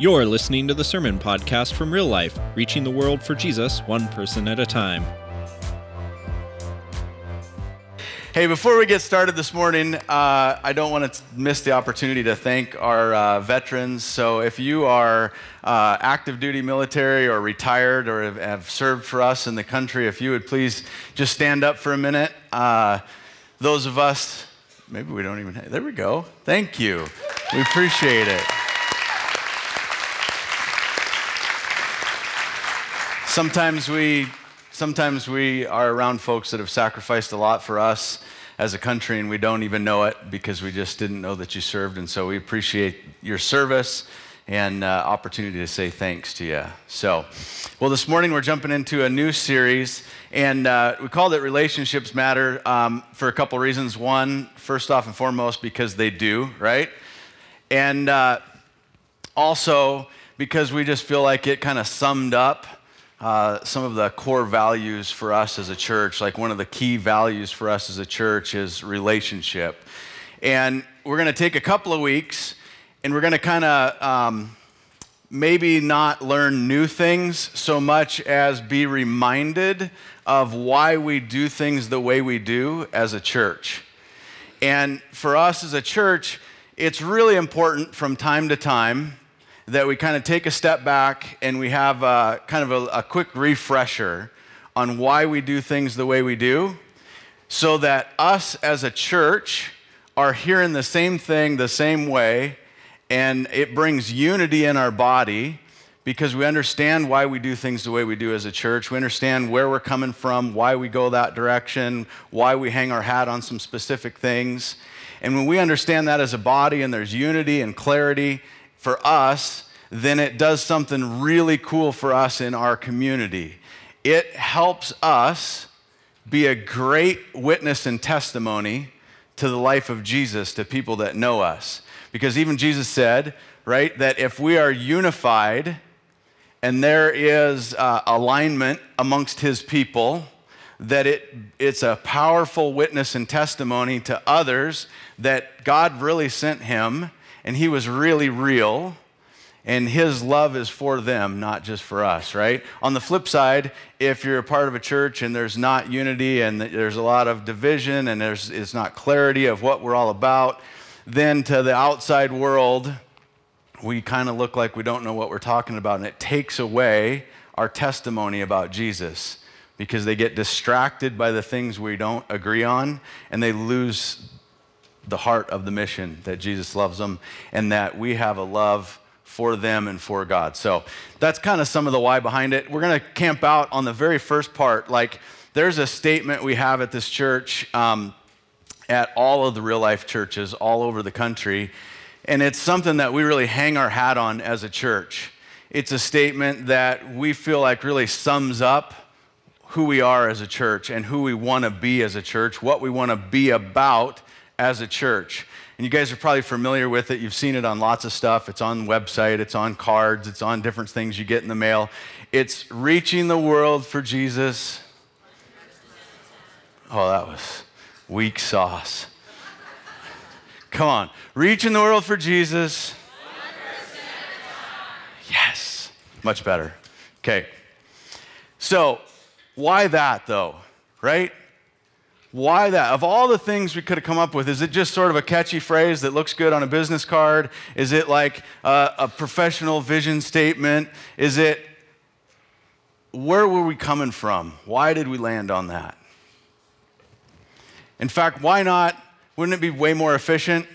You're listening to the Sermon Podcast from Real Life, reaching the world for Jesus one person at a time. Hey, before we get started this morning, uh, I don't want to miss the opportunity to thank our uh, veterans. So, if you are uh, active duty military or retired or have, have, served for us in the country, if you would please just stand up for a minute. Uh, those of us, maybe we don't even, have, there we go. Thank you. We appreciate it. Sometimes we, sometimes we are around folks that have sacrificed a lot for us as a country and we don't even know it because we just didn't know that you served. And so we appreciate your service and uh, opportunity to say thanks to you. So, well, this morning we're jumping into a new series, and uh, we called it Relationships Matter um, for a couple reasons. One, first off and foremost, because they do, right? And uh, also because we just feel like it kind of summed up uh, some of the core values for us as a church. Like one of the key values for us as a church is relationship. And we're going to take a couple of weeks and we're going to kind of um, maybe not learn new things so much as be reminded of why we do things the way we do as a church. And for us as a church, it's really important from time to time that we kind of take a step back and we have a, kind of a, a quick refresher on why we do things the way we do so that us as a church are hearing the same thing the same way and it brings unity in our body because we understand why we do things the way we do as a church. We understand where we're coming from, why we go that direction, why we hang our hat on some specific things. And when we understand that as a body and there's unity and clarity, for us, then it does something really cool for us in our community. It helps us be a great witness and testimony to the life of Jesus to people that know us. Because even Jesus said, right, that if we are unified and there is uh, alignment amongst his people, that it, it's a powerful witness and testimony to others that God really sent him and he was really real and his love is for them, not just for us, right? On the flip side, if you're a part of a church and there's not unity and there's a lot of division and there's it's not clarity of what we're all about, then to the outside world, we kind of look like we don't know what we're talking about, and it takes away our testimony about Jesus because they get distracted by the things we don't agree on and they lose the heart of the mission that Jesus loves them and that we have a love for them and for God. So that's kind of some of the why behind it. We're going to camp out on the very first part. Like, there's a statement we have at this church, um, at all of the real life churches all over the country, and it's something that we really hang our hat on as a church. It's a statement that we feel like really sums up who we are as a church and who we want to be as a church, what we want to be about as a church. And you guys are probably familiar with it. You've seen it on lots of stuff. It's on website, it's on cards, it's on different things you get in the mail. It's reaching the world for Jesus. Oh, that was weak sauce. Come on. Reaching the world for Jesus. Yes. Much better. Okay. So, why that though? Right? Why that? Of all the things we could have come up with, is it just sort of a catchy phrase that looks good on a business card? Is it like a, a professional vision statement? Is it, where were we coming from? Why did we land on that? In fact, why not? Wouldn't it be way more efficient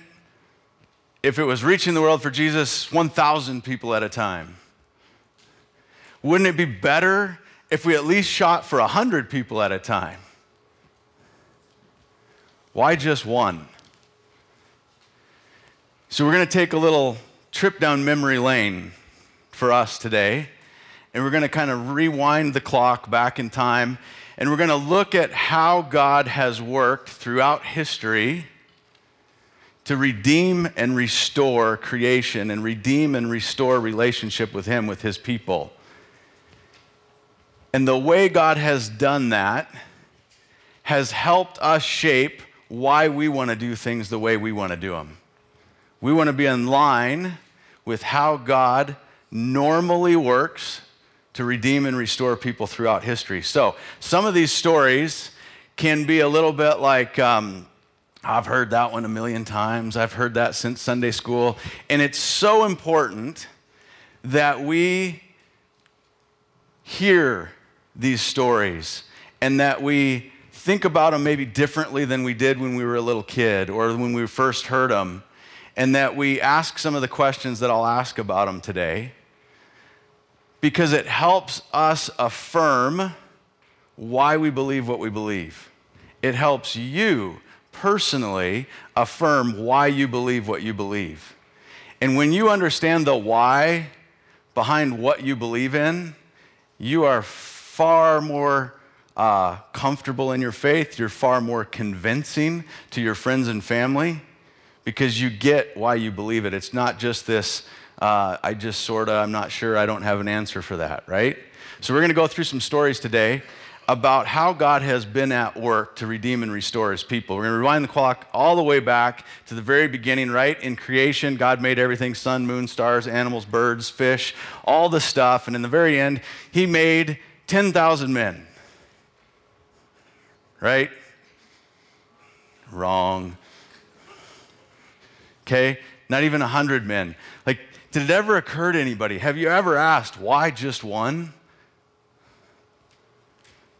if it was reaching the world for Jesus 1,000 people at a time? Wouldn't it be better if we at least shot for 100 people at a time? Why just one? So, we're going to take a little trip down memory lane for us today, and we're going to kind of rewind the clock back in time, and we're going to look at how God has worked throughout history to redeem and restore creation and redeem and restore relationship with Him, with His people. And the way God has done that has helped us shape why we want to do things the way we want to do them. We want to be in line with how God normally works to redeem and restore people throughout history. So, some of these stories can be a little bit like, um, I've heard that one a million times. I've heard that since Sunday school. And it's so important that we hear these stories and that we think about them maybe differently than we did when we were a little kid or when we first heard them, and that we ask some of the questions that I'll ask about them today because it helps us affirm why we believe what we believe. It helps you personally affirm why you believe what you believe. And when you understand the why behind what you believe in, you are far more uh, comfortable in your faith. You're far more convincing to your friends and family because you get why you believe it. It's not just this, uh, I just sort of, I'm not sure, I don't have an answer for that, right? So we're going to go through some stories today about how God has been at work to redeem and restore his people. We're going to rewind the clock all the way back to the very beginning, right? In creation, God made everything sun, moon, stars, animals, birds, fish, all the stuff. And in the very end, he made 10,000 men. Right? Wrong. Okay? Not even 100 men. Like, did it ever occur to anybody? Have you ever asked, why just one?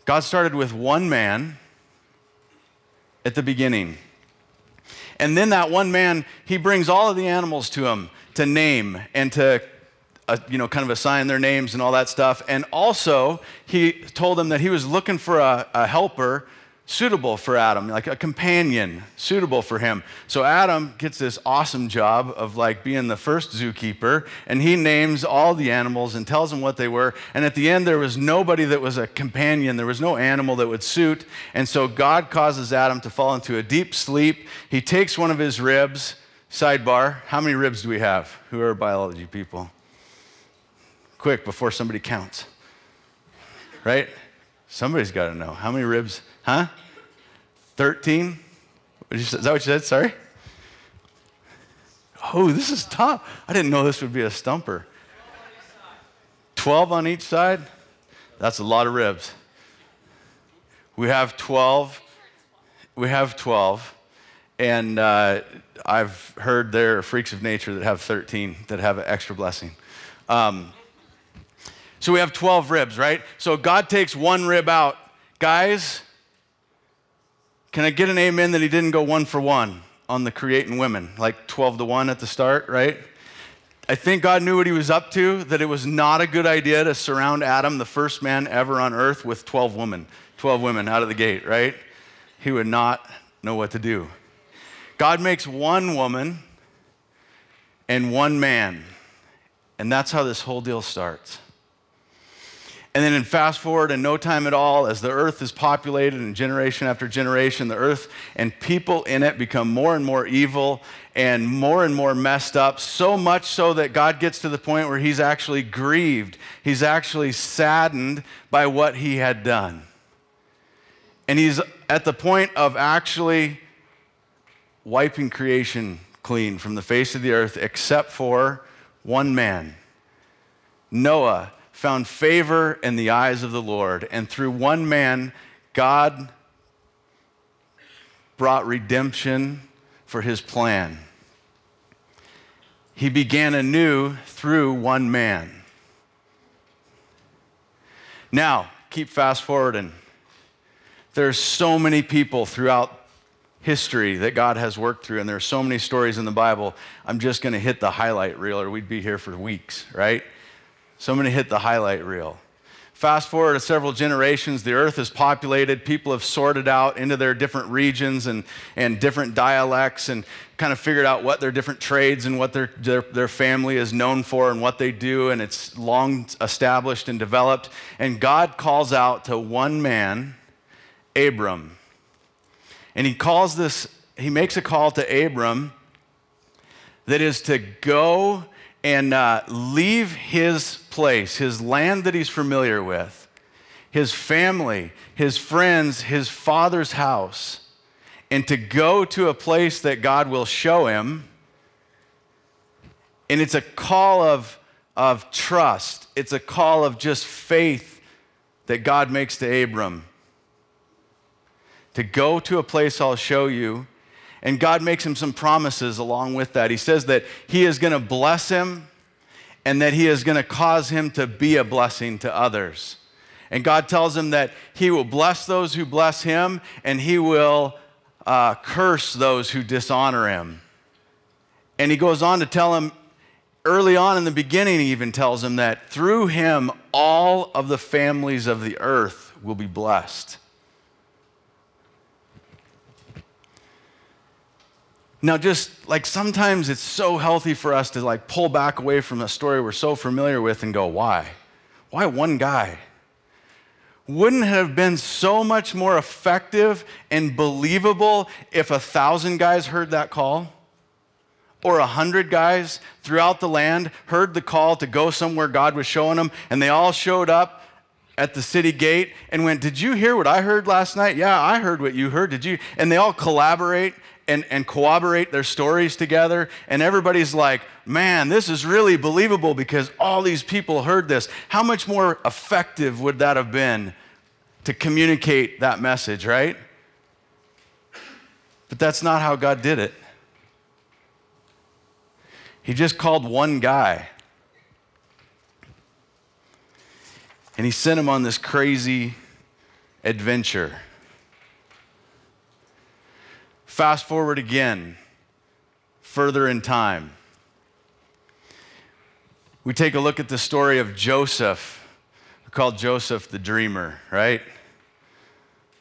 God started with one man at the beginning. And then that one man, he brings all of the animals to him to name and to, uh, you know, kind of assign their names and all that stuff. And also, he told them that he was looking for a, a helper suitable for Adam, like a companion suitable for him. So Adam gets this awesome job of like being the first zookeeper, and he names all the animals and tells them what they were. And at the end, there was nobody that was a companion, there was no animal that would suit. And so God causes Adam to fall into a deep sleep. He takes one of his ribs. Sidebar, how many ribs do we have? Who are biology people? Quick, before somebody counts. Right? Somebody's got to know. How many ribs? Huh? 13? Is that what you said? Sorry? Oh, this is tough. I didn't know this would be a stumper. 12 on each side? That's a lot of ribs. We have 12. We have 12. And uh, I've heard there are freaks of nature that have 13 that have an extra blessing. Um, so we have 12 ribs, right? So God takes one rib out. Guys, can I get an amen that he didn't go one for one on the creating women, like 12 to 1 at the start, right? I think God knew what he was up to, that it was not a good idea to surround Adam, the first man ever on earth, with 12 women, 12 women out of the gate, right? He would not know what to do. God makes one woman and one man, and that's how this whole deal starts. And then in fast forward in no time at all, as the earth is populated and generation after generation, the earth and people in it become more and more evil and more and more messed up, so much so that God gets to the point where he's actually grieved. He's actually saddened by what he had done. And he's at the point of actually wiping creation clean from the face of the earth, except for one man, Noah found favor in the eyes of the Lord. And through one man, God brought redemption for his plan. He began anew through one man. Now, keep fast forwarding. There's so many people throughout history that God has worked through, and there are so many stories in the Bible. I'm just going to hit the highlight reel, or we'd be here for weeks, right? So I'm going to hit the highlight reel. Fast forward to several generations, the earth is populated. People have sorted out into their different regions and, and different dialects and kind of figured out what their different trades and what their, their, their family is known for and what they do. And it's long established and developed. And God calls out to one man, Abram. And he calls this, he makes a call to Abram that is to go and uh, leave his place, his land that he's familiar with, his family, his friends, his father's house, and to go to a place that God will show him. And it's a call of of trust, it's a call of just faith that God makes to Abram. To go to a place I'll show you. And God makes him some promises along with that. He says that he is going to bless him and that he is going to cause him to be a blessing to others. And God tells him that he will bless those who bless him and he will uh, curse those who dishonor him. And he goes on to tell him early on in the beginning, he even tells him that through him, all of the families of the earth will be blessed. Now, just like sometimes it's so healthy for us to like pull back away from a story we're so familiar with and go, why? Why one guy? Wouldn't it have been so much more effective and believable if a thousand guys heard that call? Or a hundred guys throughout the land heard the call to go somewhere God was showing them, and they all showed up at the city gate and went, Did you hear what I heard last night? Yeah, I heard what you heard. Did you? And they all collaborate and, and corroborate their stories together. And everybody's like, man, this is really believable because all these people heard this. How much more effective would that have been to communicate that message, right? But that's not how God did it. He just called one guy. And he sent him on this crazy adventure. Fast forward again, further in time. We take a look at the story of Joseph. We call Joseph the dreamer, right?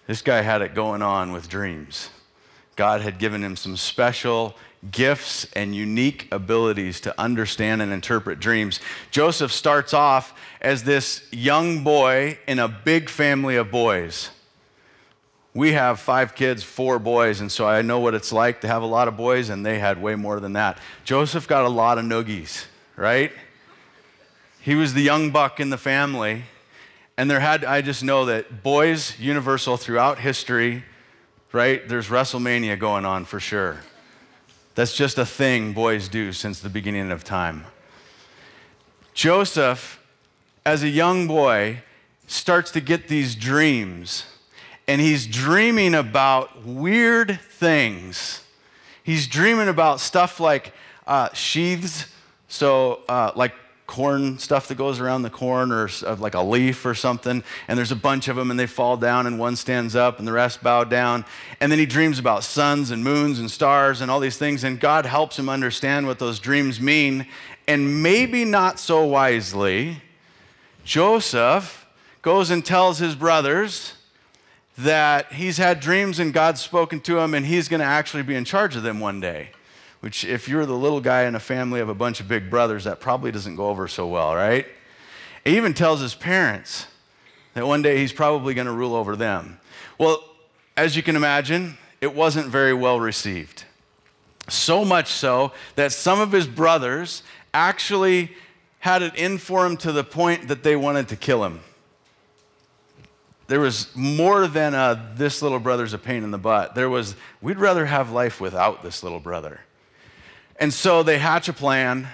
This guy had it going on with dreams. God had given him some special gifts and unique abilities to understand and interpret dreams. Joseph starts off as this young boy in a big family of boys we have five kids, four boys, and so I know what it's like to have a lot of boys, and they had way more than that. Joseph got a lot of noogies, right? He was the young buck in the family, and there had, I just know that boys, universal throughout history, right? There's WrestleMania going on for sure. That's just a thing boys do since the beginning of time. Joseph, as a young boy, starts to get these dreams and he's dreaming about weird things. He's dreaming about stuff like uh, sheaths, so uh, like corn stuff that goes around the corn or like a leaf or something. And there's a bunch of them and they fall down and one stands up and the rest bow down. And then he dreams about suns and moons and stars and all these things. And god helps him understand what those dreams mean. And maybe not so wisely joseph goes and tells his brothers that he's had dreams and God's spoken to him and he's going to actually be in charge of them one day. Which, if you're the little guy in a family of a bunch of big brothers, that probably doesn't go over so well, right? He even tells his parents that one day he's probably going to rule over them. Well, as you can imagine, it wasn't very well received. So much so that some of his brothers actually had it in for him to the point that they wanted to kill him there was more than a, this little brother's a pain in the butt. There was, we'd rather have life without this little brother. And so they hatch a plan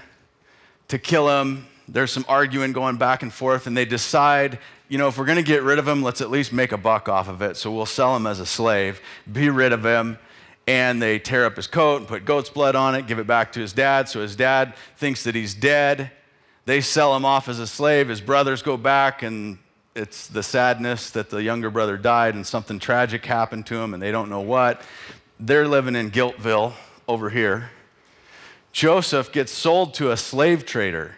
to kill him. There's some arguing going back and forth, and they decide, you know, if we're going to get rid of him, let's at least make a buck off of it. So we'll sell him as a slave, be rid of him. And they tear up his coat and put goat's blood on it, give it back to his dad. So his dad thinks that he's dead. They sell him off as a slave. His brothers go back and it's the sadness that the younger brother died and something tragic happened to him and they don't know what. They're living in Guiltville over here. Joseph gets sold to a slave trader.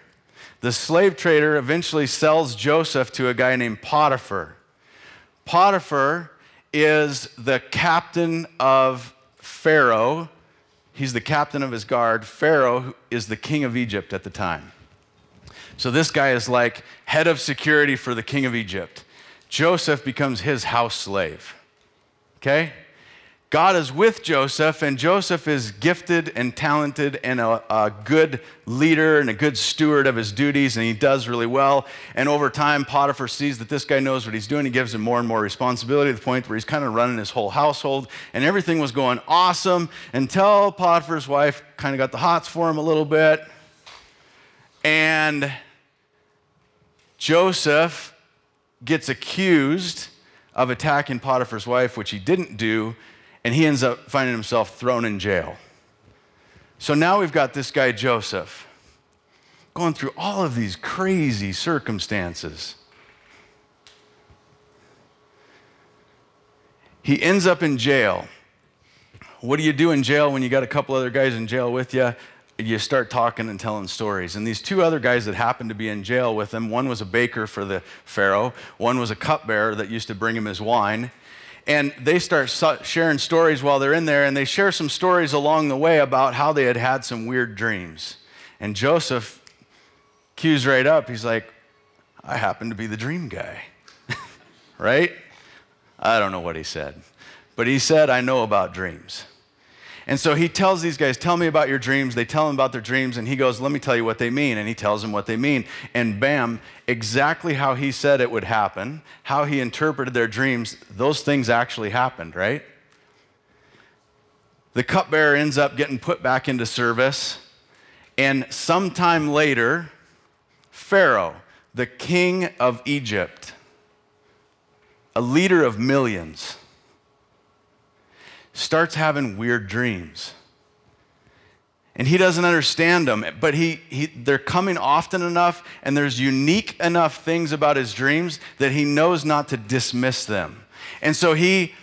The slave trader eventually sells Joseph to a guy named Potiphar. Potiphar is the captain of Pharaoh. He's the captain of his guard. Pharaoh is the king of Egypt at the time. So this guy is like head of security for the king of Egypt. Joseph becomes his house slave. Okay? God is with Joseph, and Joseph is gifted and talented and a, a, good leader and a good steward of his duties, and he does really well. And over time, Potiphar sees that this guy knows what he's doing. He gives him more and more responsibility to the point where he's kind of running his whole household, and everything was going awesome until Potiphar's wife kind of got the hots for him a little bit. And Joseph gets accused of attacking Potiphar's wife, which he didn't do, and he ends up finding himself thrown in jail. So now we've got this guy, Joseph, going through all of these crazy circumstances. He ends up in jail. What do you do in jail when you got a couple other guys in jail with you? You start talking and telling stories. And these two other guys that happened to be in jail with him one was a baker for the Pharaoh, one was a cupbearer that used to bring him his wine. And they start sharing stories while they're in there, and they share some stories along the way about how they had had some weird dreams. And Joseph cues right up. He's like, I happen to be the dream guy. right? I don't know what he said. But he said, I know about dreams. And so he tells these guys, Tell me about your dreams. They tell him about their dreams, and he goes, Let me tell you what they mean. And he tells them what they mean. And bam, exactly how he said it would happen, how he interpreted their dreams, those things actually happened, right? The cupbearer ends up getting put back into service. And sometime later, Pharaoh, the king of Egypt, a leader of millions, starts having weird dreams. And he doesn't understand them, but he, he, they're coming often enough, and there's unique enough things about his dreams that he knows not to dismiss them. And so he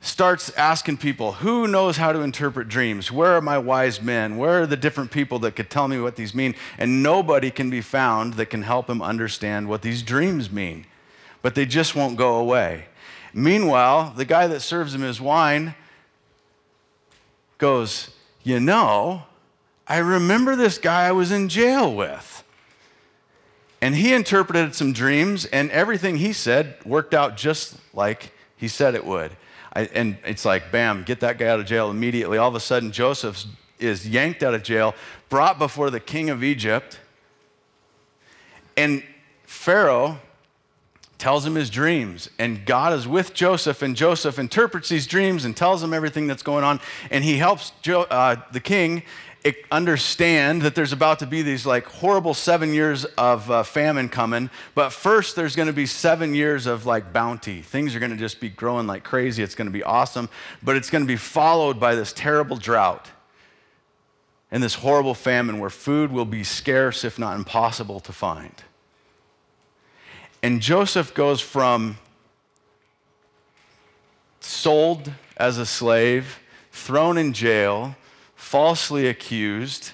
starts asking people, Who knows how to interpret dreams? Where are my wise men? Where are the different people that could tell me what these mean? And nobody can be found that can help him understand what these dreams mean. But they just won't go away. Meanwhile, the guy that serves him his wine goes, You know, I remember this guy I was in jail with. And he interpreted some dreams, and everything he said worked out just like he said it would. I, and it's like, bam, get that guy out of jail immediately. All of a sudden, Joseph is yanked out of jail, brought before the king of Egypt. And Pharaoh tells him his dreams. And God is with Joseph, and Joseph interprets these dreams and tells him everything that's going on. And he helps jo- uh, the king understand that there's about to be these like horrible seven years of uh, famine coming. But first, there's going to be seven years of like bounty. Things are going to just be growing like crazy. It's going to be awesome. But it's going to be followed by this terrible drought and this horrible famine where food will be scarce, if not impossible to find. And Joseph goes from sold as a slave, thrown in jail, falsely accused,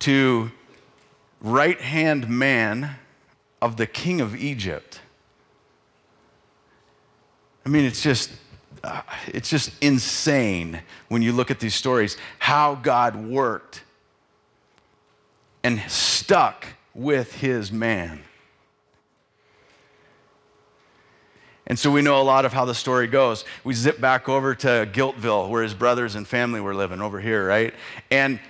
to right hand man of the king of Egypt. I mean, it's just. Uh, it's just insane when you look at these stories how God worked and stuck with his man. And so we know a lot of how the story goes. We zip back over to Guiltville, where his brothers and family were living over here, right? And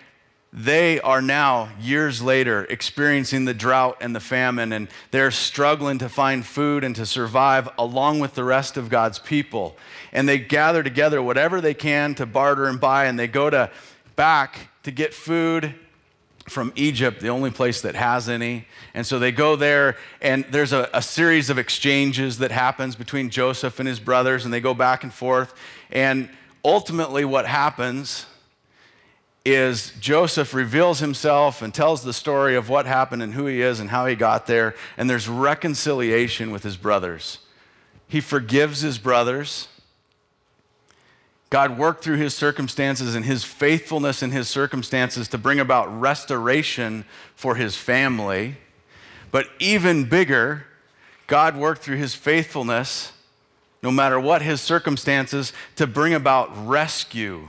they are now, years later, experiencing the drought and the famine, and they're struggling to find food and to survive along with the rest of God's people. And they gather together whatever they can to barter and buy, and they go to back to get food from Egypt, the only place that has any. And so they go there, and there's a, a, series of exchanges that happens between Joseph and his brothers, and they go back and forth. And ultimately, what happens is Joseph reveals himself and tells the story of what happened and who he is and how he got there. And there's reconciliation with his brothers. He forgives his brothers. God worked through his circumstances and his faithfulness in his circumstances to bring about restoration for his family. But even bigger, God worked through his faithfulness, no matter what his circumstances, to bring about rescue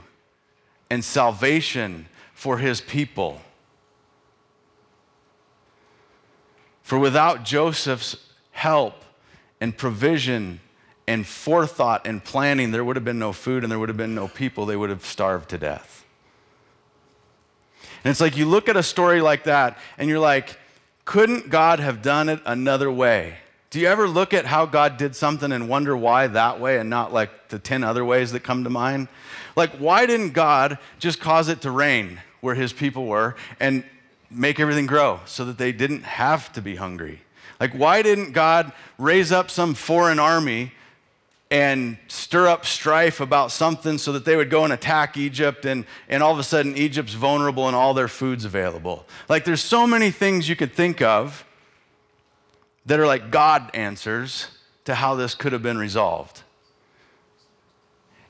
and salvation for his people. For without Joseph's help and provision and forethought and planning, there would have been no food and there would have been no people. They would have starved to death. And it's like you look at a story like that and you're like, couldn't God have done it another way? Do you ever look at how God did something and wonder why that way and not like the 10 other ways that come to mind? Like, why didn't God just cause it to rain where his people were and make everything grow so that they didn't have to be hungry. Like, why didn't God raise up some foreign army and stir up strife about something so that they would go and attack Egypt and, and all of a sudden Egypt's vulnerable and all their food's available? Like, there's so many things you could think of that are like God answers to how this could have been resolved.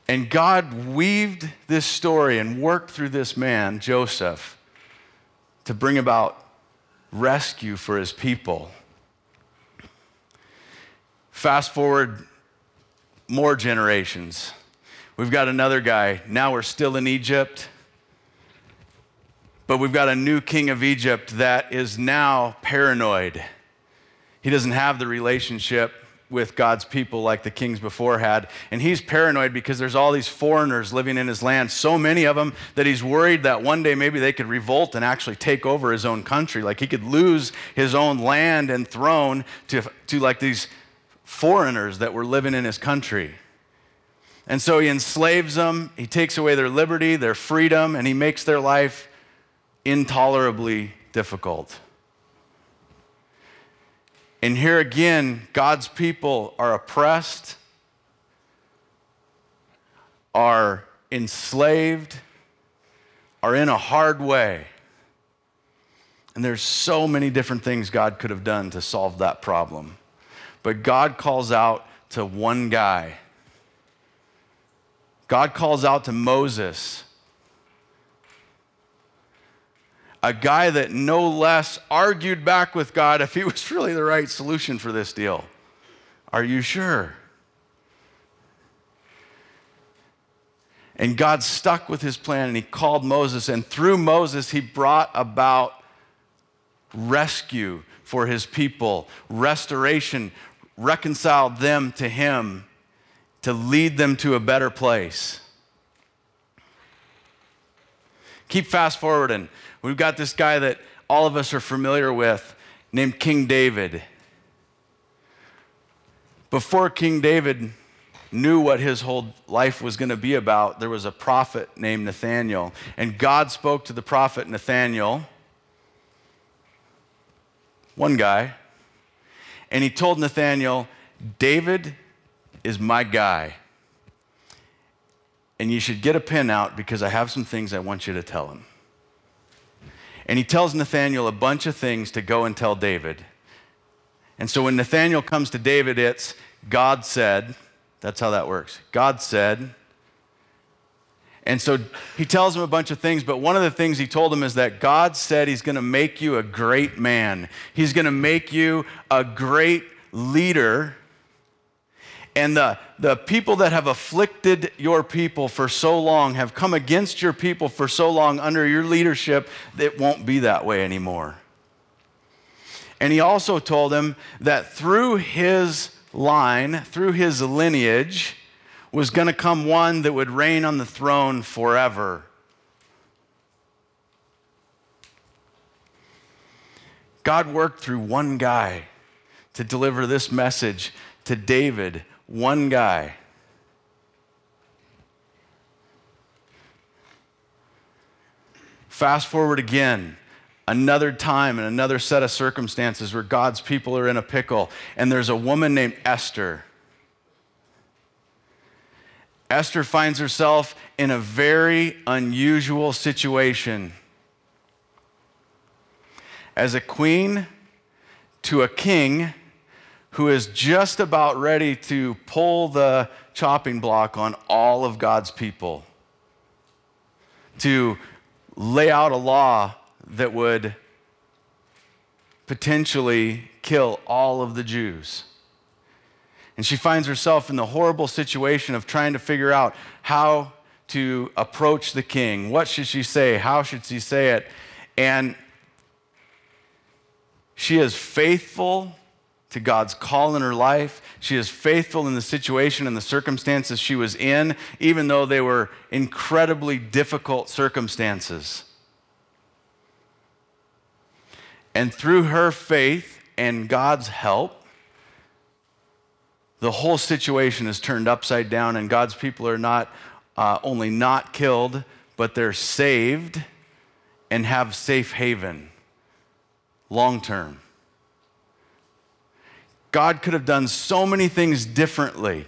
And God weaved this story and worked through this man, Joseph, to bring about rescue for his people. Fast forward more generations. We've got another guy. Now we're still in Egypt. But we've got a new king of Egypt that is now paranoid. He doesn't have the relationship with God's people like the kings before had. And he's paranoid because there's all these foreigners living in his land, so many of them that he's worried that one day maybe they could revolt and actually take over his own country. Like he could lose his own land and throne to, to like these foreigners that were living in his country. And so he enslaves them, he takes away their liberty, their freedom, and he makes their life intolerably difficult. And here again, God's people are oppressed, are enslaved, are in a hard way. And there's so many different things God could have done to solve that problem. But God calls out to one guy. God calls out to Moses, a guy that no less argued back with God if he was really the right solution for this deal. Are you sure? And God stuck with his plan and he called Moses, and through Moses, he brought about rescue for his people, restoration, reconciled them to him to lead them to a better place. Keep fast forwarding. We've got this guy that all of us are familiar with named King David. Before King David knew what his whole life was going to be about, there was a prophet named Nathaniel. And God spoke to the prophet Nathaniel, one guy, and he told Nathaniel, David is my guy. And you should get a pen out because I have some things I want you to tell him. And he tells Nathaniel a bunch of things to go and tell David. And so when Nathaniel comes to David, it's God said, that's how that works. God said, and so he tells him a bunch of things, but one of the things he told him is that God said he's going to make you a great man. He's going to make you a great leader. And the, the people that have afflicted your people for so long, have come against your people for so long under your leadership, it won't be that way anymore. And he also told him that through his line, through his lineage, was going to come one that would reign on the throne forever. God worked through one guy to deliver this message to David, one guy. Fast forward again, another time and another set of circumstances where God's people are in a pickle, and there's a woman named Esther Esther finds herself in a very unusual situation. As a queen to a king who is just about ready to pull the chopping block on all of God's people, to lay out a law that would potentially kill all of the Jews. And she finds herself in the horrible situation of trying to figure out how to approach the king. What should she say? How should she say it? And she is faithful to God's call in her life. She is faithful in the situation and the circumstances she was in, even though they were incredibly difficult circumstances. And through her faith and God's help, the whole situation is turned upside down, and God's people are not uh, only not killed, but they're saved and have safe haven. long term. God could have done so many things differently.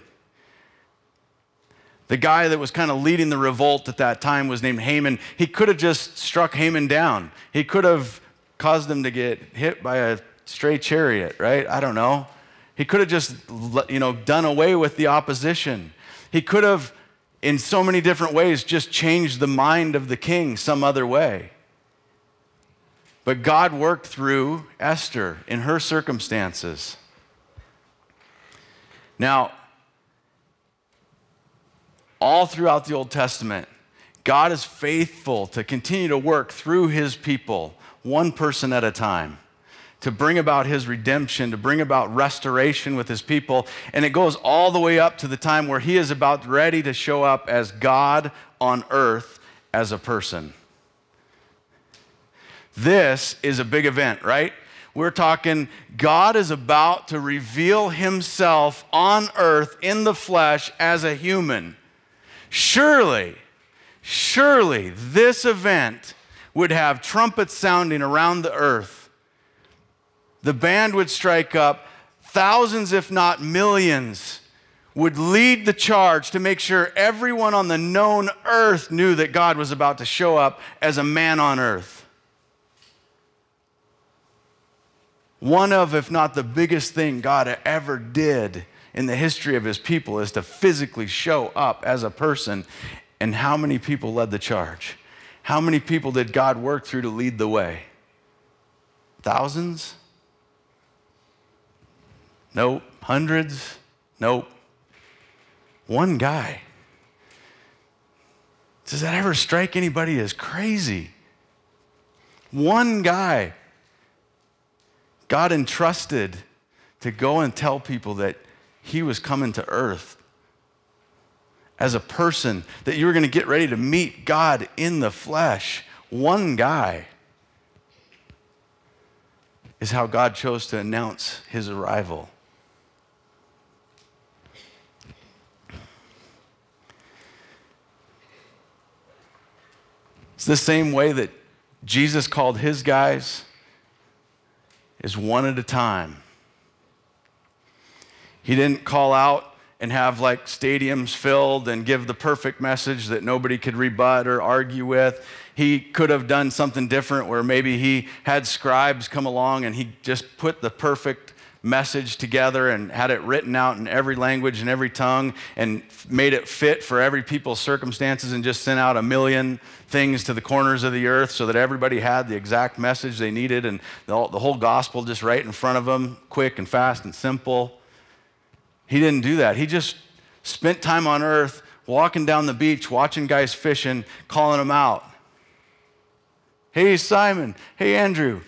The guy that was kind of leading the revolt at that time was named Haman. He could have just struck Haman down. He could have caused him to get hit by a stray chariot, right? I don't know. He could have just, you know, done away with the opposition. He could have, in so many different ways, just changed the mind of the king some other way. But God worked through Esther in her circumstances. Now, all throughout the Old Testament, God is faithful to continue to work through his people, one person at a time, to bring about his redemption, to bring about restoration with his people. And it goes all the way up to the time where he is about ready to show up as God on earth as a person. This is a big event, right? We're talking God is about to reveal himself on earth in the flesh as a human. Surely, surely this event would have trumpets sounding around the earth. The band would strike up, thousands, if not millions, would lead the charge to make sure everyone on the known earth knew that God was about to show up as a man on earth. One of, if not the biggest thing God ever did in the history of his people is to physically show up as a person. And how many people led the charge? How many people did God work through to lead the way? Thousands? Nope. Hundreds? Nope. One guy. Does that ever strike anybody as crazy? One guy God entrusted to go and tell people that he was coming to earth as a person, that you were going to get ready to meet God in the flesh. One guy is how God chose to announce his arrival. It's the same way that Jesus called his guys is one at a time. He didn't call out and have like stadiums filled and give the perfect message that nobody could rebut or argue with. He could have done something different where maybe he had scribes come along and he just put the perfect message together and had it written out in every language and every tongue and made it fit for every people's circumstances and just sent out a million things to the corners of the earth so that everybody had the exact message they needed and the, whole gospel just right in front of them, quick and fast and simple. He didn't do that. He just spent time on earth walking down the beach, watching guys fishing, calling them out. Hey, Simon. Hey, Andrew.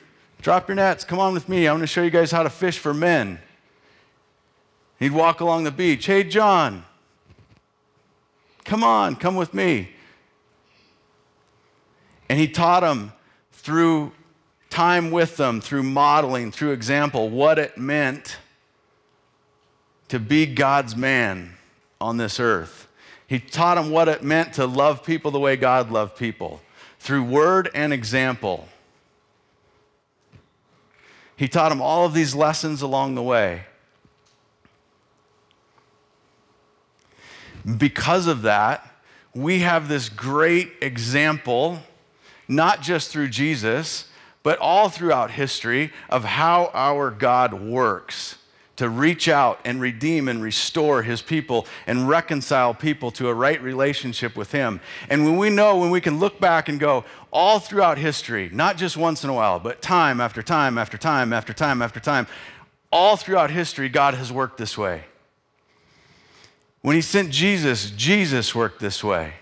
Drop your nets. Come on with me. I want to show you guys how to fish for men. He'd walk along the beach. Hey, John. Come on, come with me. And he taught them through time with them, through modeling, through example, what it meant to be God's man on this earth. He taught them what it meant to love people the way God loved people through word and example. He taught him all of these lessons along the way. Because of that, we have this great example, not just through Jesus, but all throughout history, of how our God works to reach out and redeem and restore his people and reconcile people to a right relationship with him. And when we know, when we can look back and go, all throughout history, not just once in a while, but time after time after time after time after time, all throughout history, God has worked this way. When he sent Jesus, Jesus worked this way.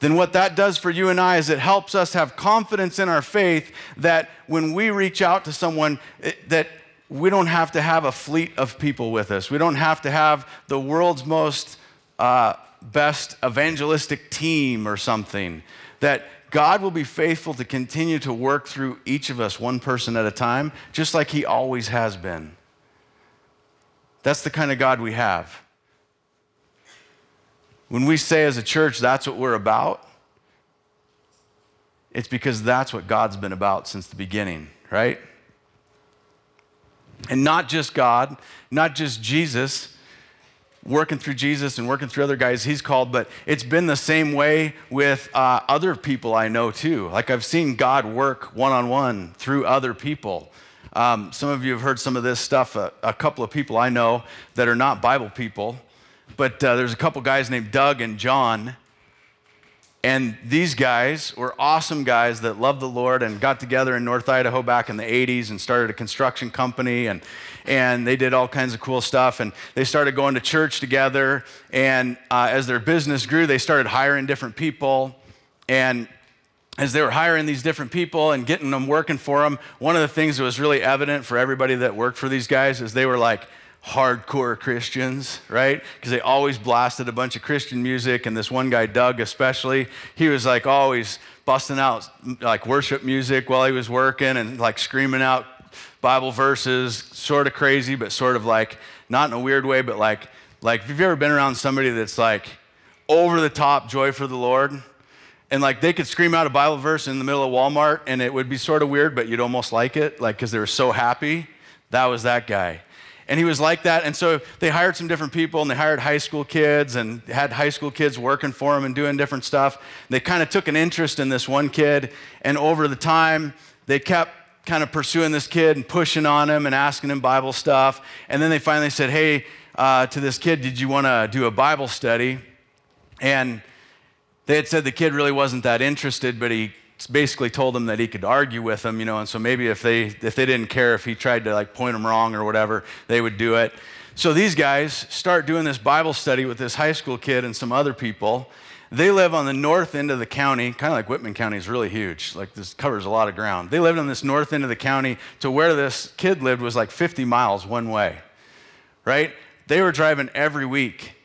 Then, what that does for you and I is it helps us have confidence in our faith that when we reach out to someone, it, that we don't have to have a fleet of people with us. We don't have to have the world's most uh, best evangelistic team or something. That God will be faithful to continue to work through each of us, one person at a time, just like He always has been. That's the kind of God we have. When we say as a church that's what we're about, it's because that's what God's been about since the beginning, right? And not just God, not just Jesus, working through Jesus and working through other guys he's called, but it's been the same way with uh, other people I know too. Like I've seen God work one on one through other people. Um, some of you have heard some of this stuff. Uh, a couple of people I know that are not Bible people, but uh, there's a couple guys named Doug and John and these guys were awesome guys that loved the Lord and got together in North Idaho back in the 80s and started a construction company. And, and they did all kinds of cool stuff. And they started going to church together. And uh, as their business grew, they started hiring different people. And as they were hiring these different people and getting them working for them, one of the things that was really evident for everybody that worked for these guys is they were like, hardcore Christians, right? Because they always blasted a bunch of Christian music. And this one guy, Doug, especially, he was like always busting out like worship music while he was working and like screaming out Bible verses, sort of crazy, but sort of like not in a weird way, but like, like if you've ever been around somebody that's like over the top joy for the Lord, and like they could scream out a Bible verse in the middle of Walmart and it would be sort of weird, but you'd almost like it, like because they were so happy. That was that guy. And he was like that. And so they hired some different people and they hired high school kids and had high school kids working for them and doing different stuff. They kind of took an interest in this one kid. And over the time, they kept kind of pursuing this kid and pushing on him and asking him Bible stuff. And then they finally said, Hey, uh, to this kid, did you want to do a Bible study? And they had said the kid really wasn't that interested, but he basically told him that he could argue with him, you know, and so maybe if they if they didn't care if he tried to like point him wrong or whatever, they would do it. So these guys start doing this Bible study with this high school kid and some other people. They live on the north end of the county, kind of like Whitman County is really huge. Like this covers a lot of ground. They lived on this north end of the county to where this kid lived was like 50 miles one way. Right? They were driving every week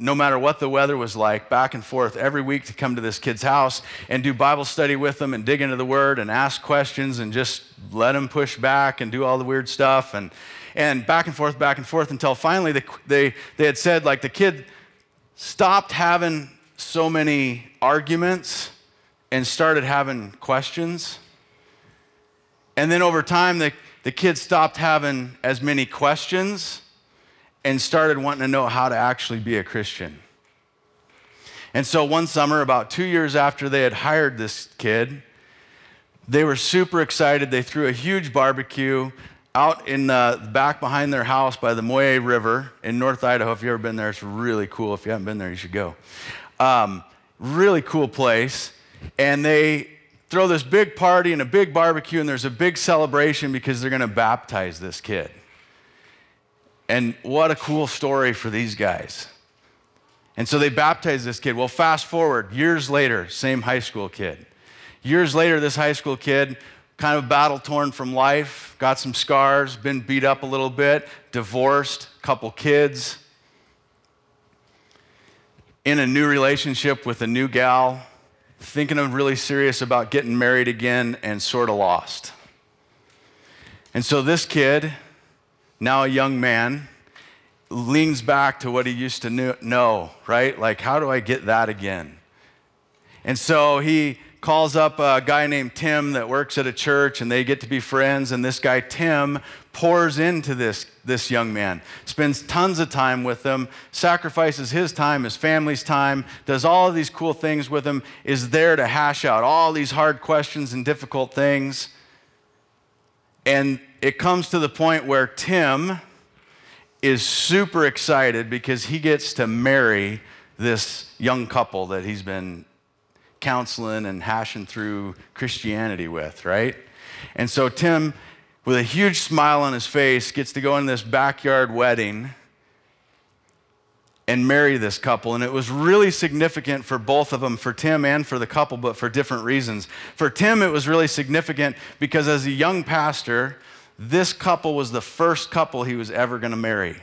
no matter what the weather was like, back and forth every week to come to this kid's house and do Bible study with them and dig into the Word and ask questions and just let them push back and do all the weird stuff and, and back and forth, back and forth until finally they, they, they had said, like, the kid stopped having so many arguments and started having questions. And then over time, the, the kid stopped having as many questions and started wanting to know how to actually be a Christian. And so one summer, about two years after they had hired this kid, they were super excited. They threw a huge barbecue out in the back behind their house by the Moyie River in North Idaho. If you've ever been there, it's really cool. If you haven't been there, you should go. Um, really cool place. And they throw this big party and a big barbecue, and there's a big celebration because they're going to baptize this kid. And what a cool story for these guys. And so they baptized this kid. Well, fast forward, years later, same high school kid. Years later, this high school kid, kind of battle torn from life, got some scars, been beat up a little bit, divorced, couple kids, in a new relationship with a new gal, thinking of really serious about getting married again, and sort of lost. And so this kid, now a young man, leans back to what he used to know, right? Like, how do I get that again? And so he calls up a guy named Tim that works at a church and they get to be friends. And this guy, Tim, pours into this, this young man, spends tons of time with him, sacrifices his time, his family's time, does all of these cool things with him, is there to hash out all these hard questions and difficult things. And it comes to the point where Tim is super excited because he gets to marry this young couple that he's been counseling and hashing through Christianity with, right? And so Tim, with a huge smile on his face, gets to go in this backyard wedding and marry this couple. And it was really significant for both of them, for Tim and for the couple, but for different reasons. For Tim, it was really significant because as a young pastor, this couple was the first couple he was ever going to marry.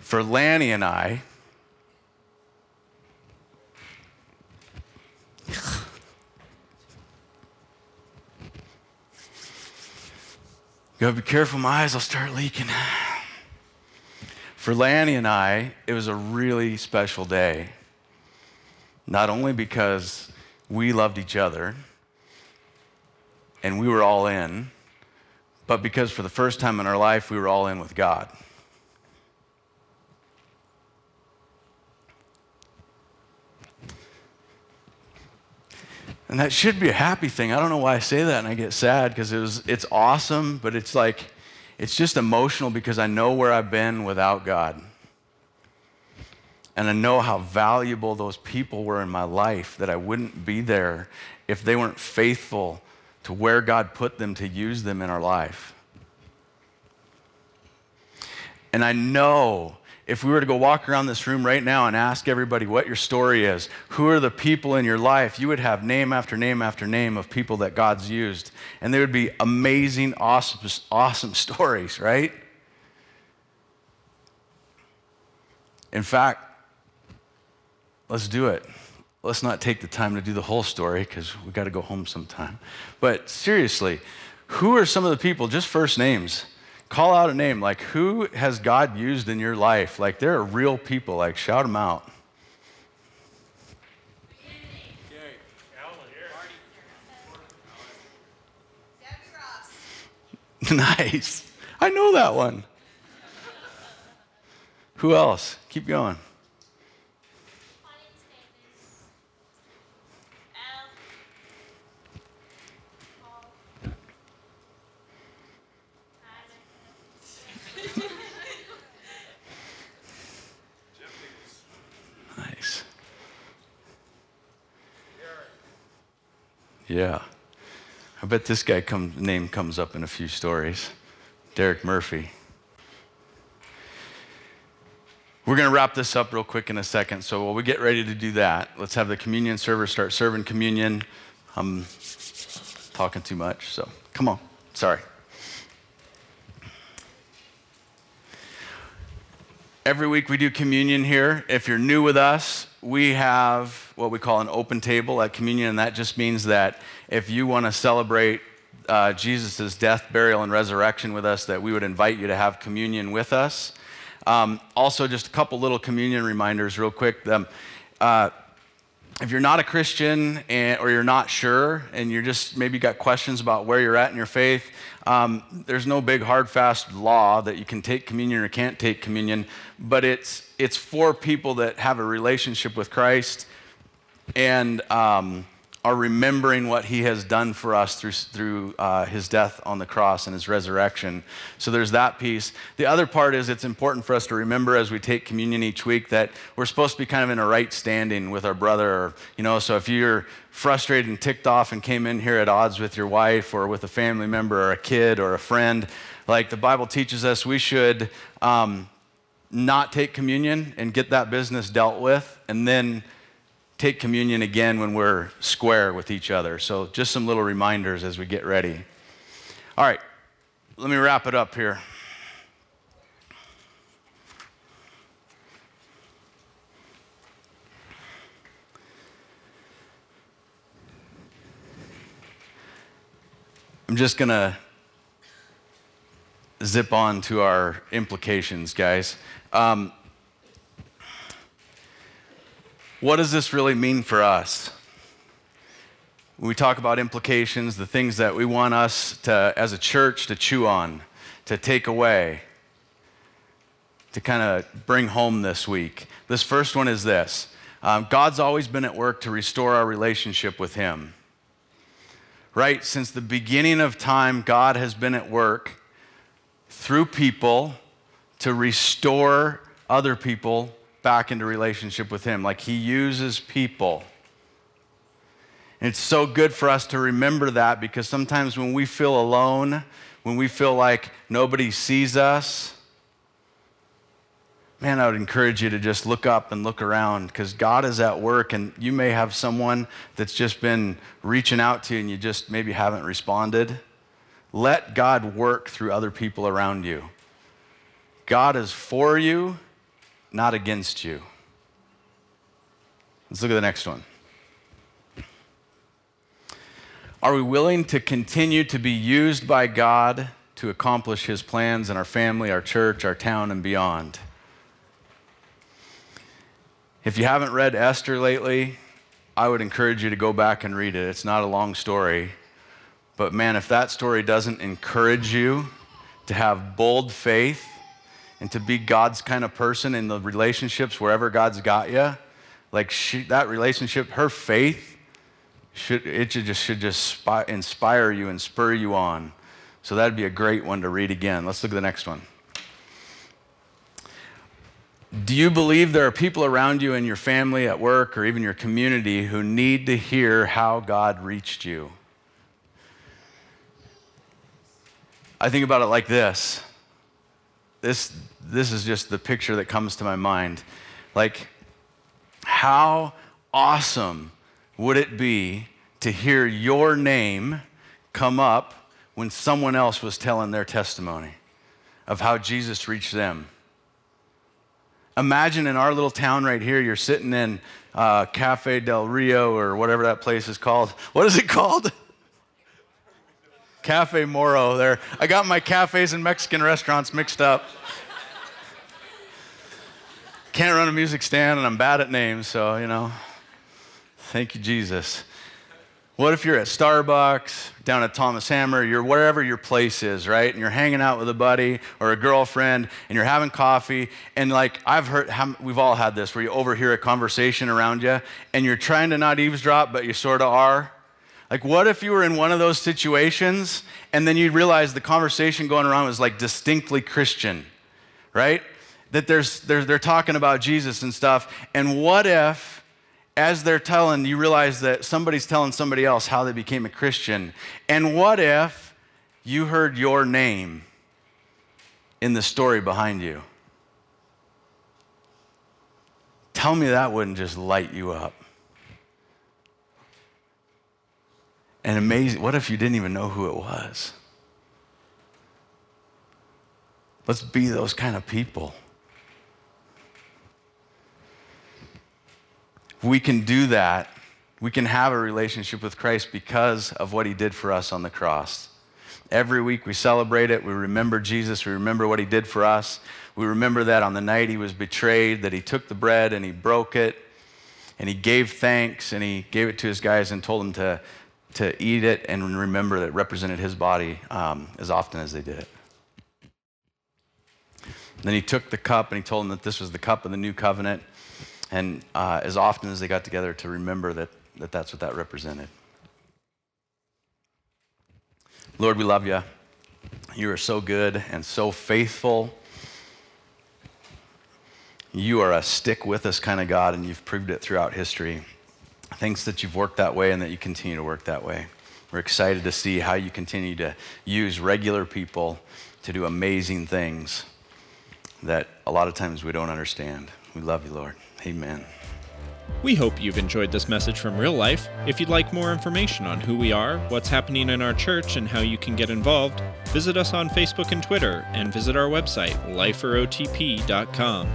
For Lanny and I, Gotta be careful, my eyes will start leaking. For Lanny and I, it was a really special day. Not only because we loved each other, and we were all in, but because for the first time in our life, we were all in with God. And that should be a happy thing. I don't know why I say that and I get sad because it it's awesome, but it's like it's just emotional because I know where I've been without God. And I know how valuable those people were in my life that I wouldn't be there if they weren't faithful to where God put them to use them in our life. And I know if we were to go walk around this room right now and ask everybody what your story is, who are the people in your life, you would have name after name after name of people that God's used. And they would be amazing, awesome, awesome stories, right? In fact, let's do it. Let's not take the time to do the whole story because we got to go home sometime. But seriously, who are some of the people, just first names? Call out a name. Like, who has God used in your life? Like, there are real people. Like, shout them out. nice. I know that one. Who else? Keep going. Yeah. I bet this guy come, name comes up in a few stories. Derek Murphy. We're going to wrap this up real quick in a second. So while we get ready to do that, let's have the communion server start serving communion. I'm talking too much, so come on. Sorry. Every week we do communion here. If you're new with us, we have what we call an open table at communion, and that just means that if you want to celebrate uh, Jesus' death, burial, and resurrection with us, that we would invite you to have communion with us. Um, also, just a couple little communion reminders, real quick. Um, uh, if you're not a Christian and, or you're not sure and you're just maybe got questions about where you're at in your faith, um, there's no big hard fast law that you can take communion or can't take communion, but it's it's for people that have a relationship with Christ and um, are remembering what he has done for us through, through uh, his death on the cross and his resurrection. So there's that piece. The other part is it's important for us to remember as we take communion each week that we're supposed to be kind of in a right standing with our brother. Or, you know, so if you're frustrated and ticked off and came in here at odds with your wife or with a family member or a kid or a friend, like the Bible teaches us, we should um, not take communion and get that business dealt with and then take communion again when we're square with each other. So, just some little reminders as we get ready. All right, let me wrap it up here. I'm just going to zip on to our implications, guys. Um, what does this really mean for us? We talk about implications, the things that we want us to, as a church, to chew on, to take away, to kind of bring home this week. This first one is this um, God's always been at work to restore our relationship with Him. Right? Since the beginning of time, God has been at work through people to restore other people back into relationship with Him. Like He uses people. And it's so good for us to remember that because sometimes when we feel alone, when we feel like nobody sees us, man, I would encourage you to just look up and look around because God is at work, and you may have someone that's just been reaching out to you and you just maybe haven't responded. Let God work through other people around you. God is for you, not against you. Let's look at the next one. Are we willing to continue to be used by God to accomplish His plans in our family, our church, our town, and beyond? If you haven't read Esther lately, I would encourage you to go back and read it. It's not a long story, But man, if that story doesn't encourage you to have bold faith and to be God's kind of person in the relationships wherever God's got you, like she, that relationship, her faith, should, it should just, should just inspire you and spur you on. So that'd be a great one to read again. Let's look at the next one. Do you believe there are people around you in your family, at work, or even your community who need to hear how God reached you? I think about it like this. This, this is just the picture that comes to my mind. Like, how awesome would it be to hear your name come up when someone else was telling their testimony of how Jesus reached them? Imagine in our little town right here, you're sitting in uh, Cafe del Rio or whatever that place is called. What is it called? Cafe Moro there. I got my cafes and Mexican restaurants mixed up. Can't run a music stand and I'm bad at names, so, you know. Thank you, Jesus. What if you're at Starbucks, down at Thomas Hammer, you're wherever your place is, right? And you're hanging out with a buddy or a girlfriend and you're having coffee. And like I've heard, we've all had this where you overhear a conversation around you and you're trying to not eavesdrop, but you sort of are. Like, what if you were in one of those situations and then you realize the conversation going around was like distinctly Christian, right? That there's, they're, they're talking about Jesus and stuff. And what if, as they're telling, you realize that somebody's telling somebody else how they became a Christian? And what if you heard your name in the story behind you? Tell me that wouldn't just light you up. And amazing, what if you didn't even know who it was? Let's be those kind of people. We can do that. We can have a relationship with Christ because of what he did for us on the cross. Every week we celebrate it. We remember Jesus. We remember what he did for us. We remember that on the night he was betrayed, that he took the bread and he broke it and he gave thanks and he gave it to his guys and told them to to eat it and remember that it represented his body um, as often as they did it. Then he took the cup and he told them that this was the cup of the new covenant, and uh, as often as they got together to remember that, that that's what that represented. Lord, we love you. You are so good and so faithful. You are a stick with us kind of God, and you've proved it throughout history. Thanks that you've worked that way and that you continue to work that way. We're excited to see how you continue to use regular people to do amazing things that a lot of times we don't understand. We love you, Lord. Amen. We hope you've enjoyed this message from real life. If you'd like more information on who we are, what's happening in our church, and how you can get involved, visit us on Facebook and Twitter and visit our website, liferotp.com.